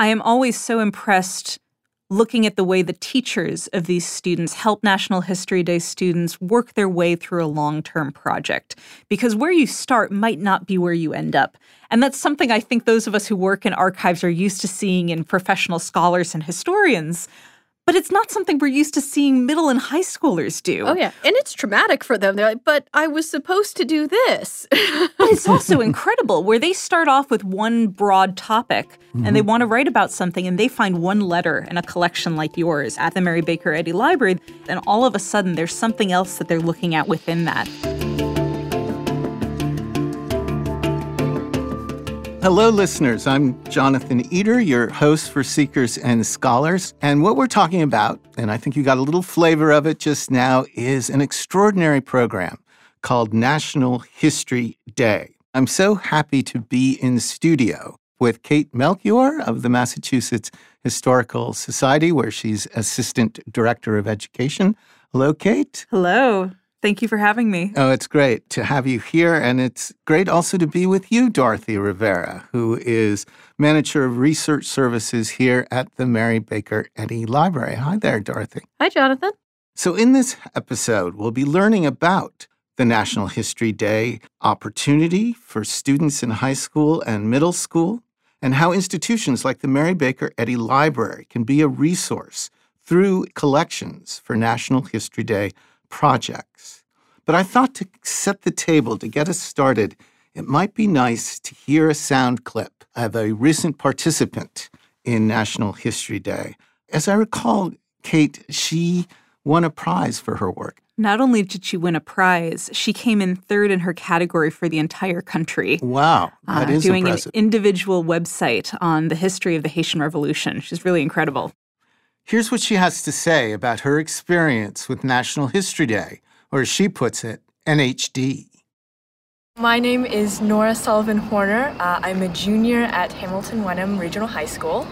I am always so impressed looking at the way the teachers of these students help National History Day students work their way through a long term project. Because where you start might not be where you end up. And that's something I think those of us who work in archives are used to seeing in professional scholars and historians but it's not something we're used to seeing middle and high schoolers do. Oh, yeah. And it's traumatic for them. They're like, but I was supposed to do this. but it's also incredible where they start off with one broad topic mm-hmm. and they mm-hmm. want to write about something and they find one letter in a collection like yours at the Mary Baker Eddy Library. And all of a sudden, there's something else that they're looking at within that. Hello, listeners. I'm Jonathan Eder, your host for Seekers and Scholars. And what we're talking about, and I think you got a little flavor of it just now, is an extraordinary program called National History Day. I'm so happy to be in studio with Kate Melchior of the Massachusetts Historical Society, where she's Assistant Director of Education. Hello, Kate. Hello. Thank you for having me. Oh, it's great to have you here. And it's great also to be with you, Dorothy Rivera, who is Manager of Research Services here at the Mary Baker Eddy Library. Hi there, Dorothy. Hi, Jonathan. So, in this episode, we'll be learning about the National History Day opportunity for students in high school and middle school, and how institutions like the Mary Baker Eddy Library can be a resource through collections for National History Day projects. But I thought to set the table, to get us started, it might be nice to hear a sound clip of a recent participant in National History Day. As I recall, Kate, she won a prize for her work. Not only did she win a prize, she came in third in her category for the entire country. Wow, that uh, is doing impressive. an individual website on the history of the Haitian Revolution. She's really incredible. Here's what she has to say about her experience with National History Day, or as she puts it, NHD. My name is Nora Sullivan Horner. Uh, I'm a junior at Hamilton Wenham Regional High School.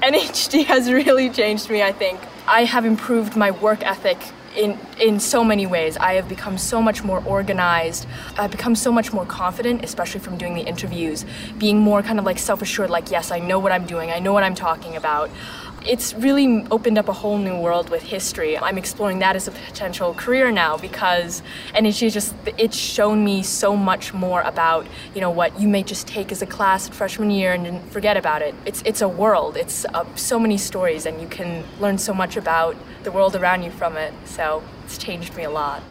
NHD has really changed me, I think. I have improved my work ethic in in so many ways. I have become so much more organized. I've become so much more confident, especially from doing the interviews, being more kind of like self-assured like yes, I know what I'm doing. I know what I'm talking about it's really opened up a whole new world with history. I'm exploring that as a potential career now because, and it's just, it's shown me so much more about, you know, what you may just take as a class at freshman year and forget about it. It's, it's a world. It's uh, so many stories and you can learn so much about the world around you from it. So it's changed me a lot.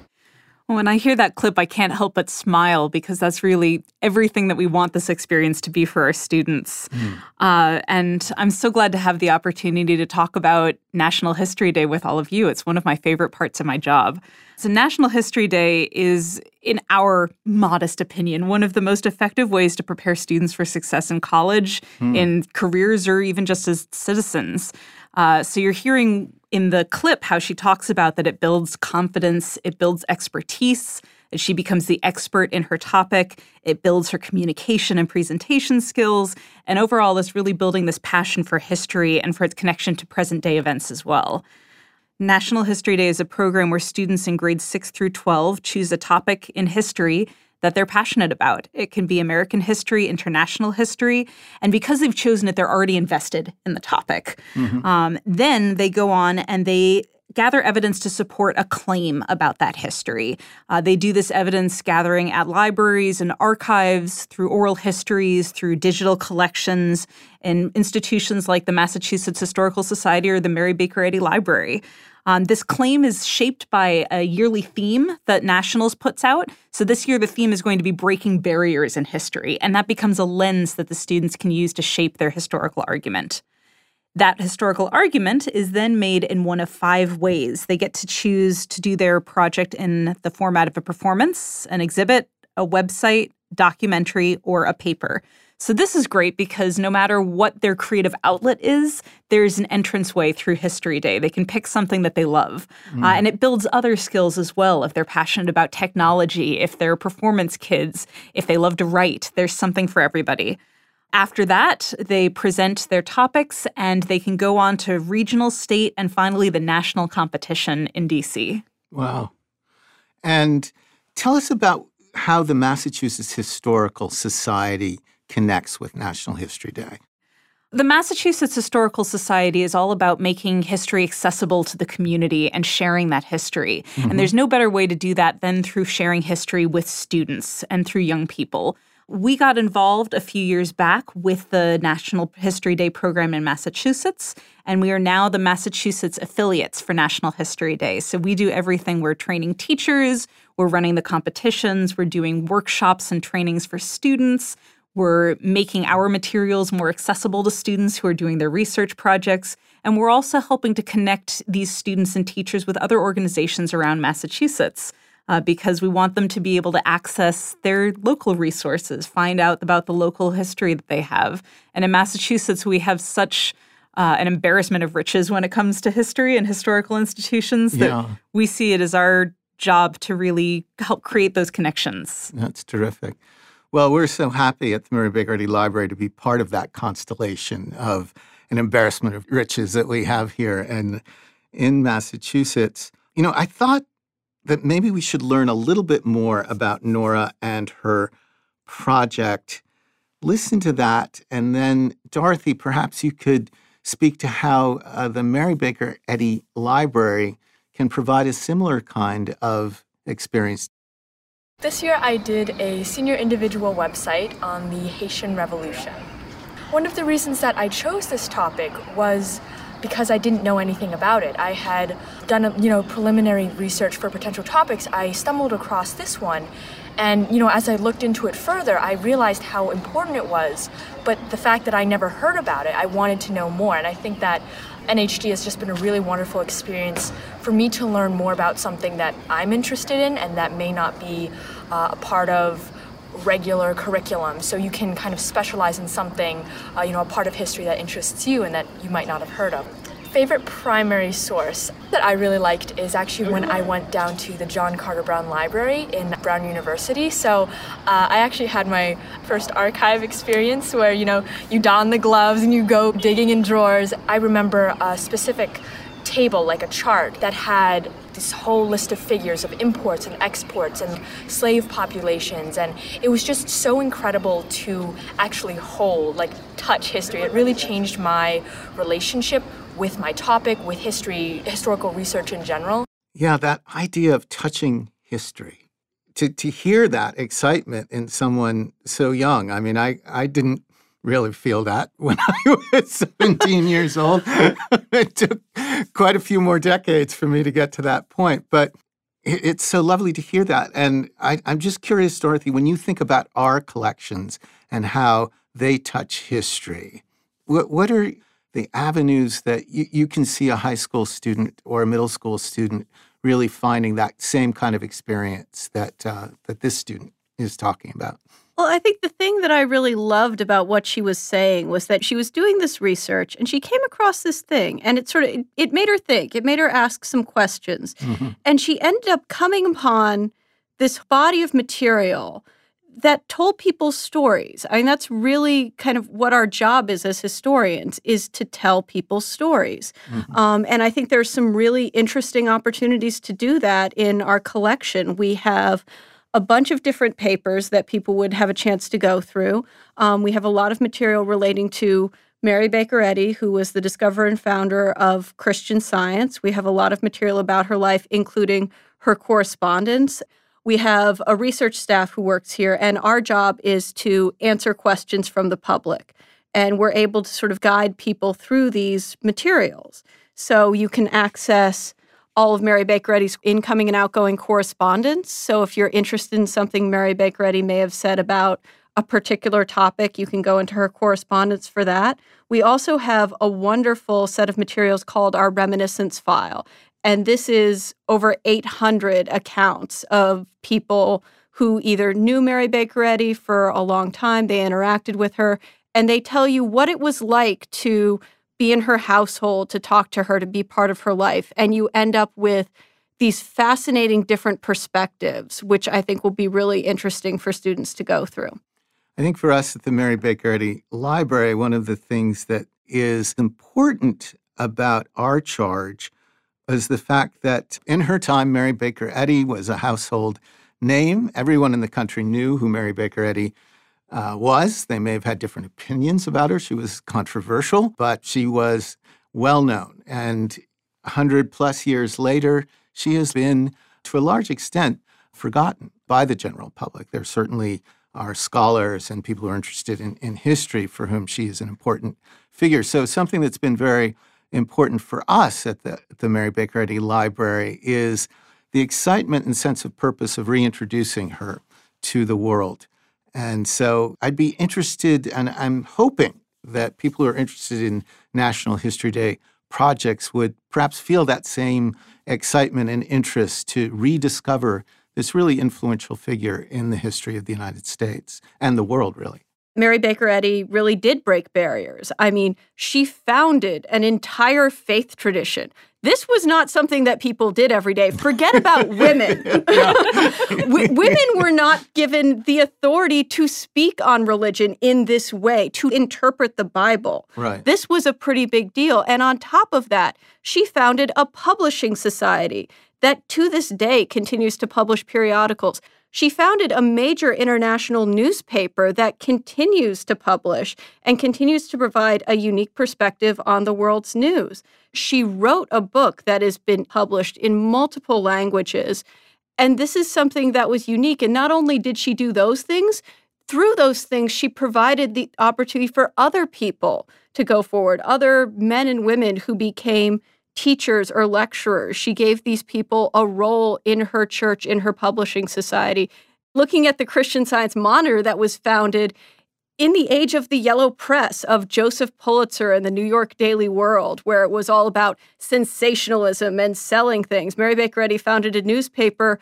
When I hear that clip, I can't help but smile because that's really everything that we want this experience to be for our students. Mm. Uh, and I'm so glad to have the opportunity to talk about National History Day with all of you. It's one of my favorite parts of my job. So, National History Day is, in our modest opinion, one of the most effective ways to prepare students for success in college, mm. in careers, or even just as citizens. Uh, so, you're hearing in the clip how she talks about that it builds confidence, it builds expertise, she becomes the expert in her topic, it builds her communication and presentation skills, and overall is really building this passion for history and for its connection to present day events as well. National History Day is a program where students in grades 6 through 12 choose a topic in history that they're passionate about. It can be American history, international history, and because they've chosen it, they're already invested in the topic. Mm-hmm. Um, then they go on and they gather evidence to support a claim about that history. Uh, they do this evidence gathering at libraries and archives, through oral histories, through digital collections, in institutions like the Massachusetts Historical Society or the Mary Baker Eddy Library. Um, this claim is shaped by a yearly theme that Nationals puts out. So this year, the theme is going to be breaking barriers in history, and that becomes a lens that the students can use to shape their historical argument. That historical argument is then made in one of five ways. They get to choose to do their project in the format of a performance, an exhibit, a website, documentary, or a paper. So this is great because no matter what their creative outlet is, there's an entranceway through History Day. They can pick something that they love. Mm. Uh, and it builds other skills as well. If they're passionate about technology, if they're performance kids, if they love to write, there's something for everybody. After that, they present their topics and they can go on to regional, state, and finally the national competition in DC. Wow. And tell us about how the Massachusetts Historical Society connects with National History Day? The Massachusetts Historical Society is all about making history accessible to the community and sharing that history. Mm-hmm. And there's no better way to do that than through sharing history with students and through young people. We got involved a few years back with the National History Day program in Massachusetts, and we are now the Massachusetts affiliates for National History Day. So we do everything. We're training teachers, we're running the competitions, we're doing workshops and trainings for students. We're making our materials more accessible to students who are doing their research projects. And we're also helping to connect these students and teachers with other organizations around Massachusetts uh, because we want them to be able to access their local resources, find out about the local history that they have. And in Massachusetts, we have such uh, an embarrassment of riches when it comes to history and historical institutions that yeah. we see it as our job to really help create those connections. That's terrific. Well, we're so happy at the Mary Baker Eddy Library to be part of that constellation of an embarrassment of riches that we have here and in Massachusetts. You know, I thought that maybe we should learn a little bit more about Nora and her project. Listen to that. And then, Dorothy, perhaps you could speak to how uh, the Mary Baker Eddy Library can provide a similar kind of experience this year I did a senior individual website on the Haitian Revolution. One of the reasons that I chose this topic was because I didn't know anything about it. I had done you know preliminary research for potential topics. I stumbled across this one and you know as I looked into it further, I realized how important it was. But the fact that I never heard about it, I wanted to know more and I think that NHD has just been a really wonderful experience for me to learn more about something that I'm interested in and that may not be uh, a part of regular curriculum so you can kind of specialize in something uh, you know a part of history that interests you and that you might not have heard of favorite primary source that I really liked is actually when I went down to the John Carter Brown Library in Brown University. So uh, I actually had my first archive experience where you know you don the gloves and you go digging in drawers. I remember a specific table, like a chart, that had this whole list of figures of imports and exports and slave populations. And it was just so incredible to actually hold like touch history. It really changed my relationship with my topic with history historical research in general. Yeah that idea of touching history. To to hear that excitement in someone so young i mean i i didn't really feel that when I was 17 years old. it took quite a few more decades for me to get to that point. But it's so lovely to hear that. And I, am just curious, Dorothy, when you think about our collections and how they touch history, what, what are the avenues that you, you can see a high school student or a middle school student really finding that same kind of experience that, uh, that this student is talking about? Well, I think the thing that I really loved about what she was saying was that she was doing this research and she came across this thing and it sort of it, it made her think. It made her ask some questions. Mm-hmm. And she ended up coming upon this body of material that told people's stories. I mean that's really kind of what our job is as historians is to tell people's stories. Mm-hmm. Um, and I think there's some really interesting opportunities to do that in our collection. We have a bunch of different papers that people would have a chance to go through. Um, we have a lot of material relating to Mary Baker Eddy, who was the discoverer and founder of Christian Science. We have a lot of material about her life, including her correspondence. We have a research staff who works here, and our job is to answer questions from the public. And we're able to sort of guide people through these materials. So you can access all of Mary Baker Eddy's incoming and outgoing correspondence. So if you're interested in something Mary Baker Eddy may have said about a particular topic, you can go into her correspondence for that. We also have a wonderful set of materials called our reminiscence file. And this is over 800 accounts of people who either knew Mary Baker Eddy for a long time, they interacted with her, and they tell you what it was like to be in her household, to talk to her, to be part of her life. And you end up with these fascinating different perspectives, which I think will be really interesting for students to go through. I think for us at the Mary Baker Eddy Library, one of the things that is important about our charge is the fact that in her time, Mary Baker Eddy was a household name. Everyone in the country knew who Mary Baker Eddy uh, was. They may have had different opinions about her. She was controversial, but she was well known. And 100 plus years later, she has been, to a large extent, forgotten by the general public. There certainly are scholars and people who are interested in, in history for whom she is an important figure. So, something that's been very important for us at the, the Mary Baker Eddy Library is the excitement and sense of purpose of reintroducing her to the world. And so I'd be interested, and I'm hoping that people who are interested in National History Day projects would perhaps feel that same excitement and interest to rediscover this really influential figure in the history of the United States and the world, really. Mary Baker Eddy really did break barriers. I mean, she founded an entire faith tradition. This was not something that people did every day. Forget about women. women were not given the authority to speak on religion in this way, to interpret the Bible. Right. This was a pretty big deal. And on top of that, she founded a publishing society that to this day continues to publish periodicals. She founded a major international newspaper that continues to publish and continues to provide a unique perspective on the world's news. She wrote a book that has been published in multiple languages. And this is something that was unique. And not only did she do those things, through those things, she provided the opportunity for other people to go forward, other men and women who became teachers or lecturers. She gave these people a role in her church, in her publishing society. Looking at the Christian Science Monitor that was founded in the age of the yellow press of Joseph Pulitzer and the New York Daily World, where it was all about sensationalism and selling things, Mary Baker Eddy founded a newspaper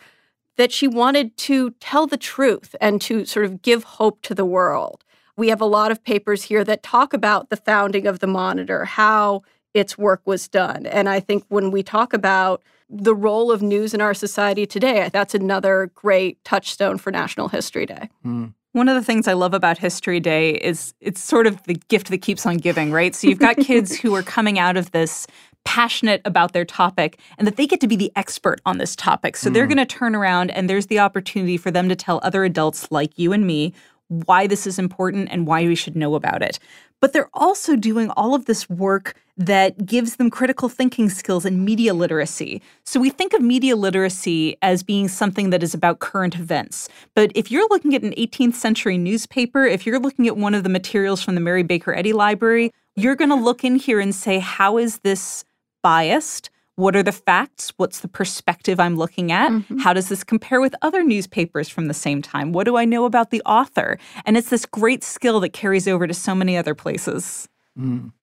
that she wanted to tell the truth and to sort of give hope to the world. We have a lot of papers here that talk about the founding of the Monitor, how its work was done. And I think when we talk about the role of news in our society today, that's another great touchstone for National History Day. Mm. One of the things I love about History Day is it's sort of the gift that keeps on giving, right? So you've got kids who are coming out of this passionate about their topic and that they get to be the expert on this topic. So mm. they're going to turn around and there's the opportunity for them to tell other adults like you and me why this is important and why we should know about it. But they're also doing all of this work that gives them critical thinking skills and media literacy. So we think of media literacy as being something that is about current events. But if you're looking at an 18th century newspaper, if you're looking at one of the materials from the Mary Baker Eddy Library, you're going to look in here and say, how is this biased? What are the facts? What's the perspective I'm looking at? Mm-hmm. How does this compare with other newspapers from the same time? What do I know about the author? And it's this great skill that carries over to so many other places. Mm.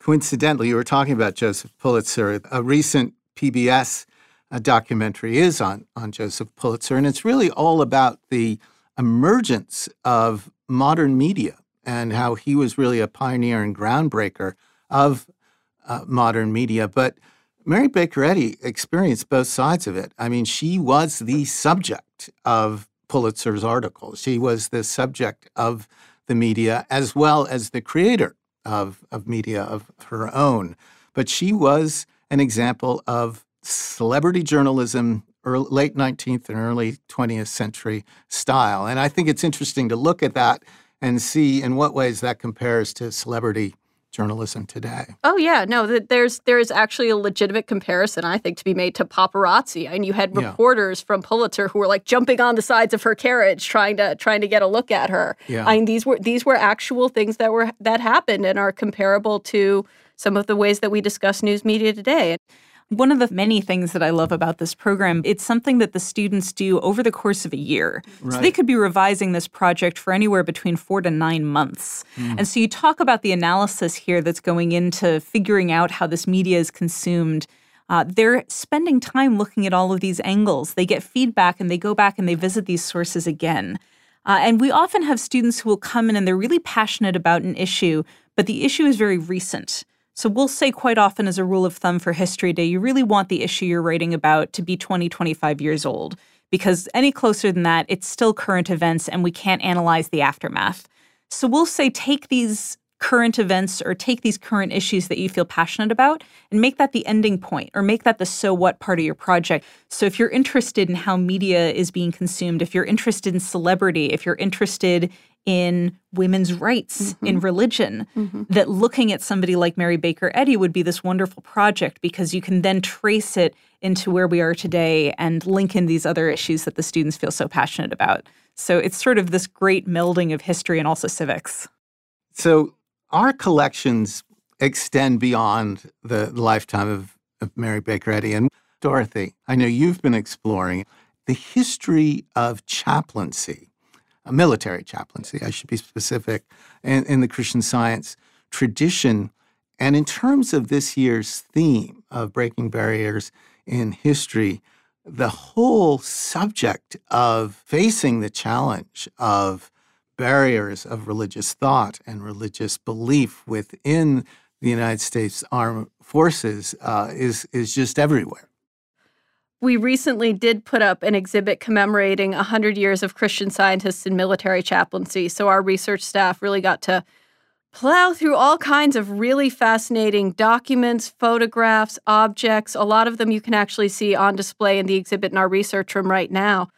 Coincidentally, you were talking about Joseph Pulitzer. A recent PBS uh, documentary is on, on Joseph Pulitzer, and it's really all about the emergence of modern media and how he was really a pioneer and groundbreaker of uh, modern media. But Mary Baker Eddy experienced both sides of it. I mean, she was the subject of Pulitzer's article. She was the subject of the media as well as the creator of, of media of her own. But she was an example of celebrity journalism, early, late 19th and early 20th century style. And I think it's interesting to look at that and see in what ways that compares to celebrity journalism today. Oh yeah, no, there's there is actually a legitimate comparison I think to be made to paparazzi. and you had reporters yeah. from Pulitzer who were like jumping on the sides of her carriage trying to trying to get a look at her. Yeah. I mean these were these were actual things that were that happened and are comparable to some of the ways that we discuss news media today. One of the many things that I love about this program, it's something that the students do over the course of a year. Right. So they could be revising this project for anywhere between four to nine months. Mm. And so you talk about the analysis here that's going into figuring out how this media is consumed. Uh, they're spending time looking at all of these angles. They get feedback and they go back and they visit these sources again. Uh, and we often have students who will come in and they're really passionate about an issue, but the issue is very recent. So we'll say quite often as a rule of thumb for History Day, you really want the issue you're writing about to be 20, 25 years old, because any closer than that, it's still current events and we can't analyze the aftermath. So we'll say take these current events or take these current issues that you feel passionate about and make that the ending point or make that the so what part of your project. So if you're interested in how media is being consumed, if you're interested in celebrity, if you're interested in women's rights, Mm-hmm. in religion, that looking at somebody like Mary Baker Eddy would be this wonderful project because you can then trace it into where we are today and link in these other issues that the students feel so passionate about. So it's sort of this great melding of history and also civics. So our collections extend beyond the lifetime of, of Mary Baker Eddy. And Dorothy, I know you've been exploring the history of chaplaincy, a military chaplaincy, I should be specific, in, in the Christian science tradition. And in terms of this year's theme of breaking barriers in history, the whole subject of facing the challenge of barriers of religious thought and religious belief within the United States Armed Forces uh, is is just everywhere. We recently did put up an exhibit commemorating 100 years of Christian scientists and military chaplaincy. So our research staff really got to plow through all kinds of really fascinating documents, photographs, objects. A lot of them you can actually see on display in the exhibit in our research room right now.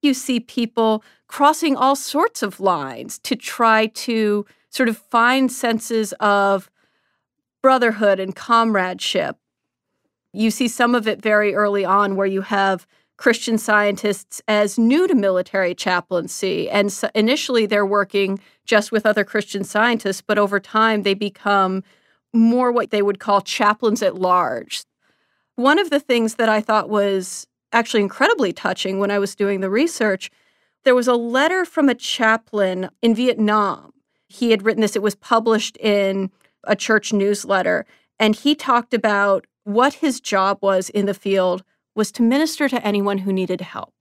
You see people crossing all sorts of lines to try to sort of find senses of brotherhood and comradeship. You see some of it very early on where you have Christian scientists as new to military chaplaincy. And so initially they're working just with other Christian scientists, but over time they become more what they would call chaplains at large. One of the things that I thought was actually incredibly touching when I was doing the research, there was a letter from a chaplain in Vietnam. He had written this, it was published in a church newsletter, and he talked about what his job was in the field was to minister to anyone who needed help.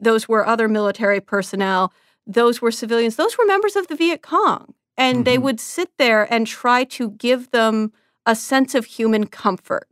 Those were other military personnel, those were civilians, those were members of the Viet Cong. And they Mhm. would sit there and try to give them a sense of human comfort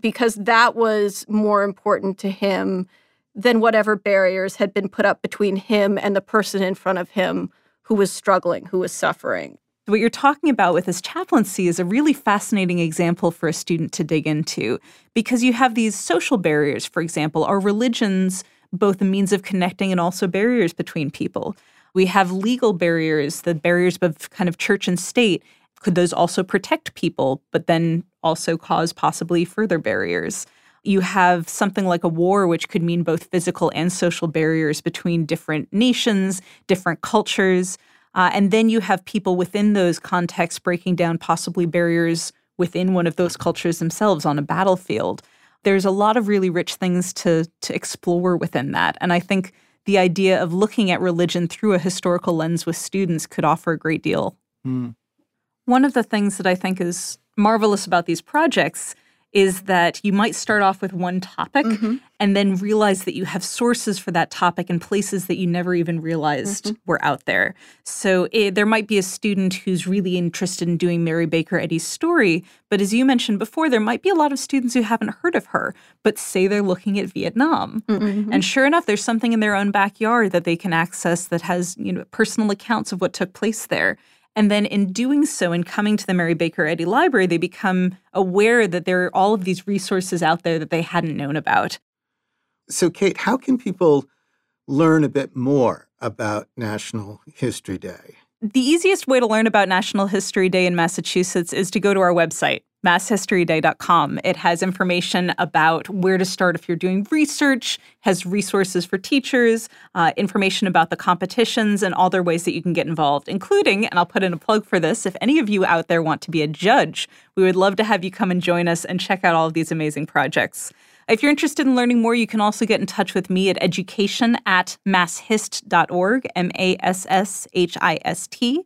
because that was more important to him than whatever barriers had been put up between him and the person in front of him who was struggling, who was suffering. What you're talking about with this chaplaincy is a really fascinating example for a student to dig into because you have these social barriers, for example. Are religions both a means of connecting and also barriers between people? We have legal barriers, the barriers of kind of church and state. Could those also protect people, but then also cause possibly further barriers? You have something like a war, which could mean both physical and social barriers between different nations, different cultures. Uh, and then you have people within those contexts breaking down possibly barriers within one of those cultures themselves on a battlefield. There's a lot of really rich things to to explore within that, and I think the idea of looking at religion through a historical lens with students could offer a great deal. Hmm. One of the things that I think is marvelous about these projects is that you might start off with one topic mm-hmm. and then realize that you have sources for that topic in places that you never even realized mm-hmm. were out there. So eh, there might be a student who's really interested in doing Mary Baker Eddy's story, but as you mentioned before, there might be a lot of students who haven't heard of her, but say they're looking at Vietnam. Mm-hmm. And sure enough, there's something in their own backyard that they can access that has, you know, personal accounts of what took place there. And then in doing so and coming to the Mary Baker Eddy Library, they become aware that there are all of these resources out there that they hadn't known about. So, Kate, how can people learn a bit more about National History Day? The easiest way to learn about National History Day in Massachusetts is to go to our website, masshistoryday.com. It has information about where to start if you're doing research, has resources for teachers, uh, information about the competitions, and other ways that you can get involved, including, and I'll put in a plug for this, if any of you out there want to be a judge, we would love to have you come and join us and check out all of these amazing projects. If you're interested in learning more, you can also get in touch with me at education at masshist.org, M A S S H I S T.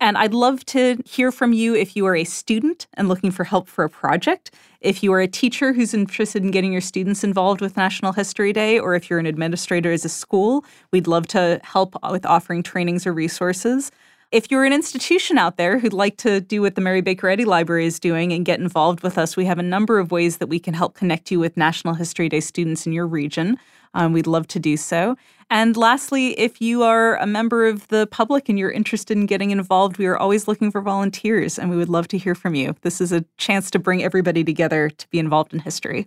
And I'd love to hear from you if you are a student and looking for help for a project, if you are a teacher who's interested in getting your students involved with National History Day, or if you're an administrator as a school, we'd love to help with offering trainings or resources. If you're an institution out there who'd like to do what the Mary Baker Eddy Library is doing and get involved with us, we have a number of ways that we can help connect you with National History Day students in your region. Um, we'd love to do so. And lastly, if you are a member of the public and you're interested in getting involved, we are always looking for volunteers and we would love to hear from you. This is a chance to bring everybody together to be involved in history.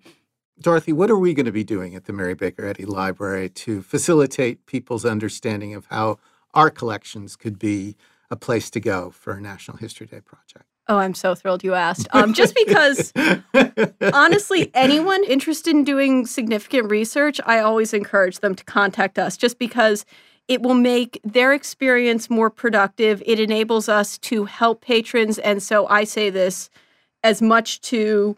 Dorothy, what are we going to be doing at the Mary Baker Eddy Library to facilitate people's understanding of how our collections could be a place to go for a National History Day project? Oh, I'm so thrilled you asked. Um, just because, honestly, anyone interested in doing significant research, I always encourage them to contact us just because it will make their experience more productive. It enables us to help patrons. And so I say this as much to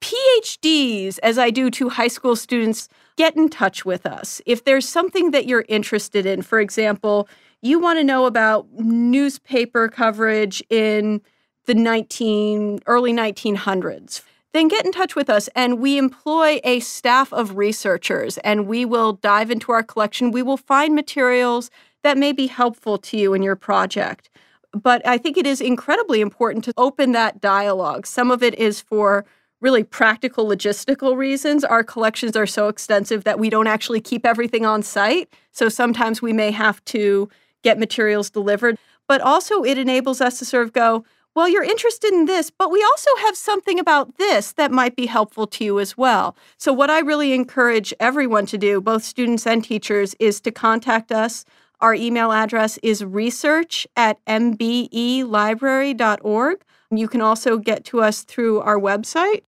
PhDs as I do to high school students. Get in touch with us. If there's something that you're interested in, for example, you want to know about newspaper coverage in the 19 early 1900s then get in touch with us and we employ a staff of researchers and we will dive into our collection. We will find materials that may be helpful to you in your project. But i think it is incredibly important to open that dialogue. Some of it is for really practical logistical reasons. Our collections are so extensive that we don't actually keep everything on site so sometimes we may have to get materials delivered. But also it enables us to sort of go well, you're interested in this, but we also have something about this that might be helpful to you as well. So, what I really encourage everyone to do, both students and teachers, is to contact us. Our email address is research at mbelibrary.org. You can also get to us through our website.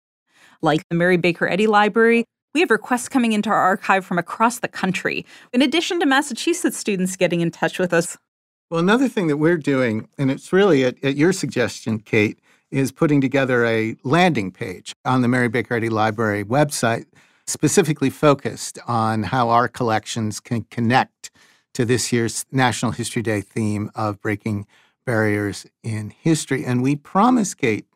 Like the Mary Baker Eddy Library, we have requests coming into our archive from across the country, in addition to Massachusetts students getting in touch with us. Well, another thing that we're doing, and it's really at, at, your suggestion, Kate, is putting together a landing page on the Mary Baker Eddy Library website, specifically focused on how our collections can connect to this year's National History Day theme of breaking barriers in history. And we promise, Kate,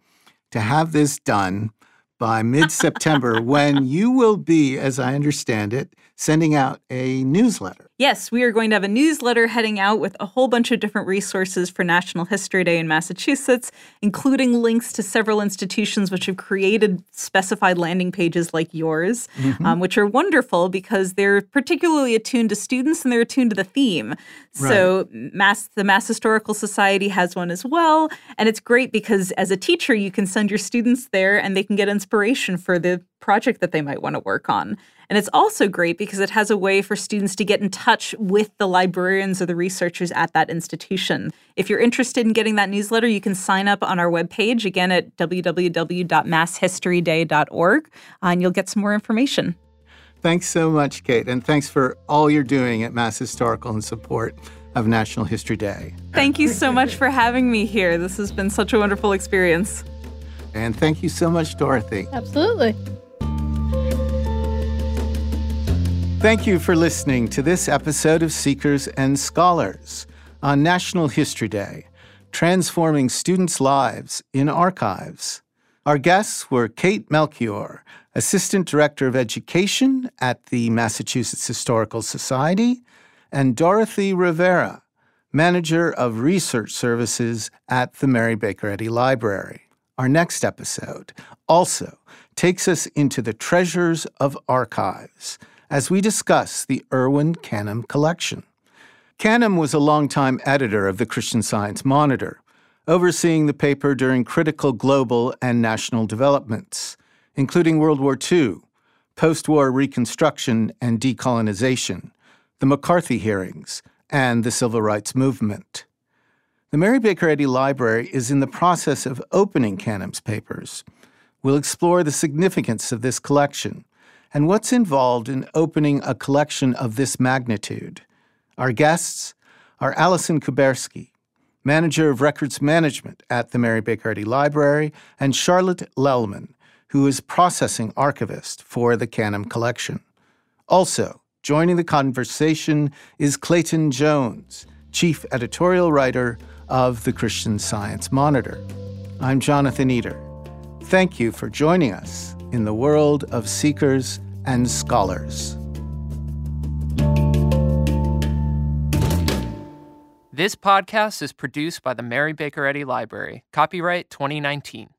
to have this done by mid September when you will be, as I understand it, sending out a newsletter. Yes, we are going to have a newsletter heading out with a whole bunch of different resources for National History Day in Massachusetts, including links to several institutions which have created specified landing pages like yours, mm-hmm. um, which are wonderful because they're particularly attuned to students and they're attuned to the theme. Right. So, Mass, the Mass Historical Society has one as well. And it's great because as a teacher, you can send your students there and they can get inspiration for the project that they might want to work on. And it's also great because it has a way for students to get in touch with the librarians or the researchers at that institution. If you're interested in getting that newsletter, you can sign up on our webpage, again at www.masshistoryday.org, uh, and you'll get some more information. Thanks so much, Kate, and thanks for all you're doing at Mass Historical in support of National History Day. Thank you so much for having me here. This has been such a wonderful experience. And thank you so much, Dorothy. Absolutely. Thank you for listening to this episode of Seekers and Scholars on National History Day, transforming students' lives in archives. Our guests were Kate Melchior, Assistant Director of Education at the Massachusetts Historical Society, and Dorothy Rivera, Manager of Research Services at the Mary Baker Eddy Library. Our next episode also takes us into the treasures of archives as we discuss the Erwin Canham collection. Canham was a longtime editor of the Christian Science Monitor, overseeing the paper during critical global and national developments, including World War II, post war Reconstruction and decolonization, the McCarthy hearings, and the Civil Rights Movement. The Mary Baker Eddy Library is in the process of opening Canham's papers. We'll explore the significance of this collection and what's involved in opening a collection of this magnitude. Our guests are Allison Kuberski, Manager of Records Management at the Mary Baker Eddy Library, and Charlotte Lellman, who is Processing Archivist for the Canham Collection. Also, joining the conversation is Clayton Jones, Chief Editorial Writer of the Christian Science Monitor. I'm Jonathan Eder. Thank you for joining us in the world of seekers and scholars. This podcast is produced by the Mary Baker Eddy Library. Copyright 2019.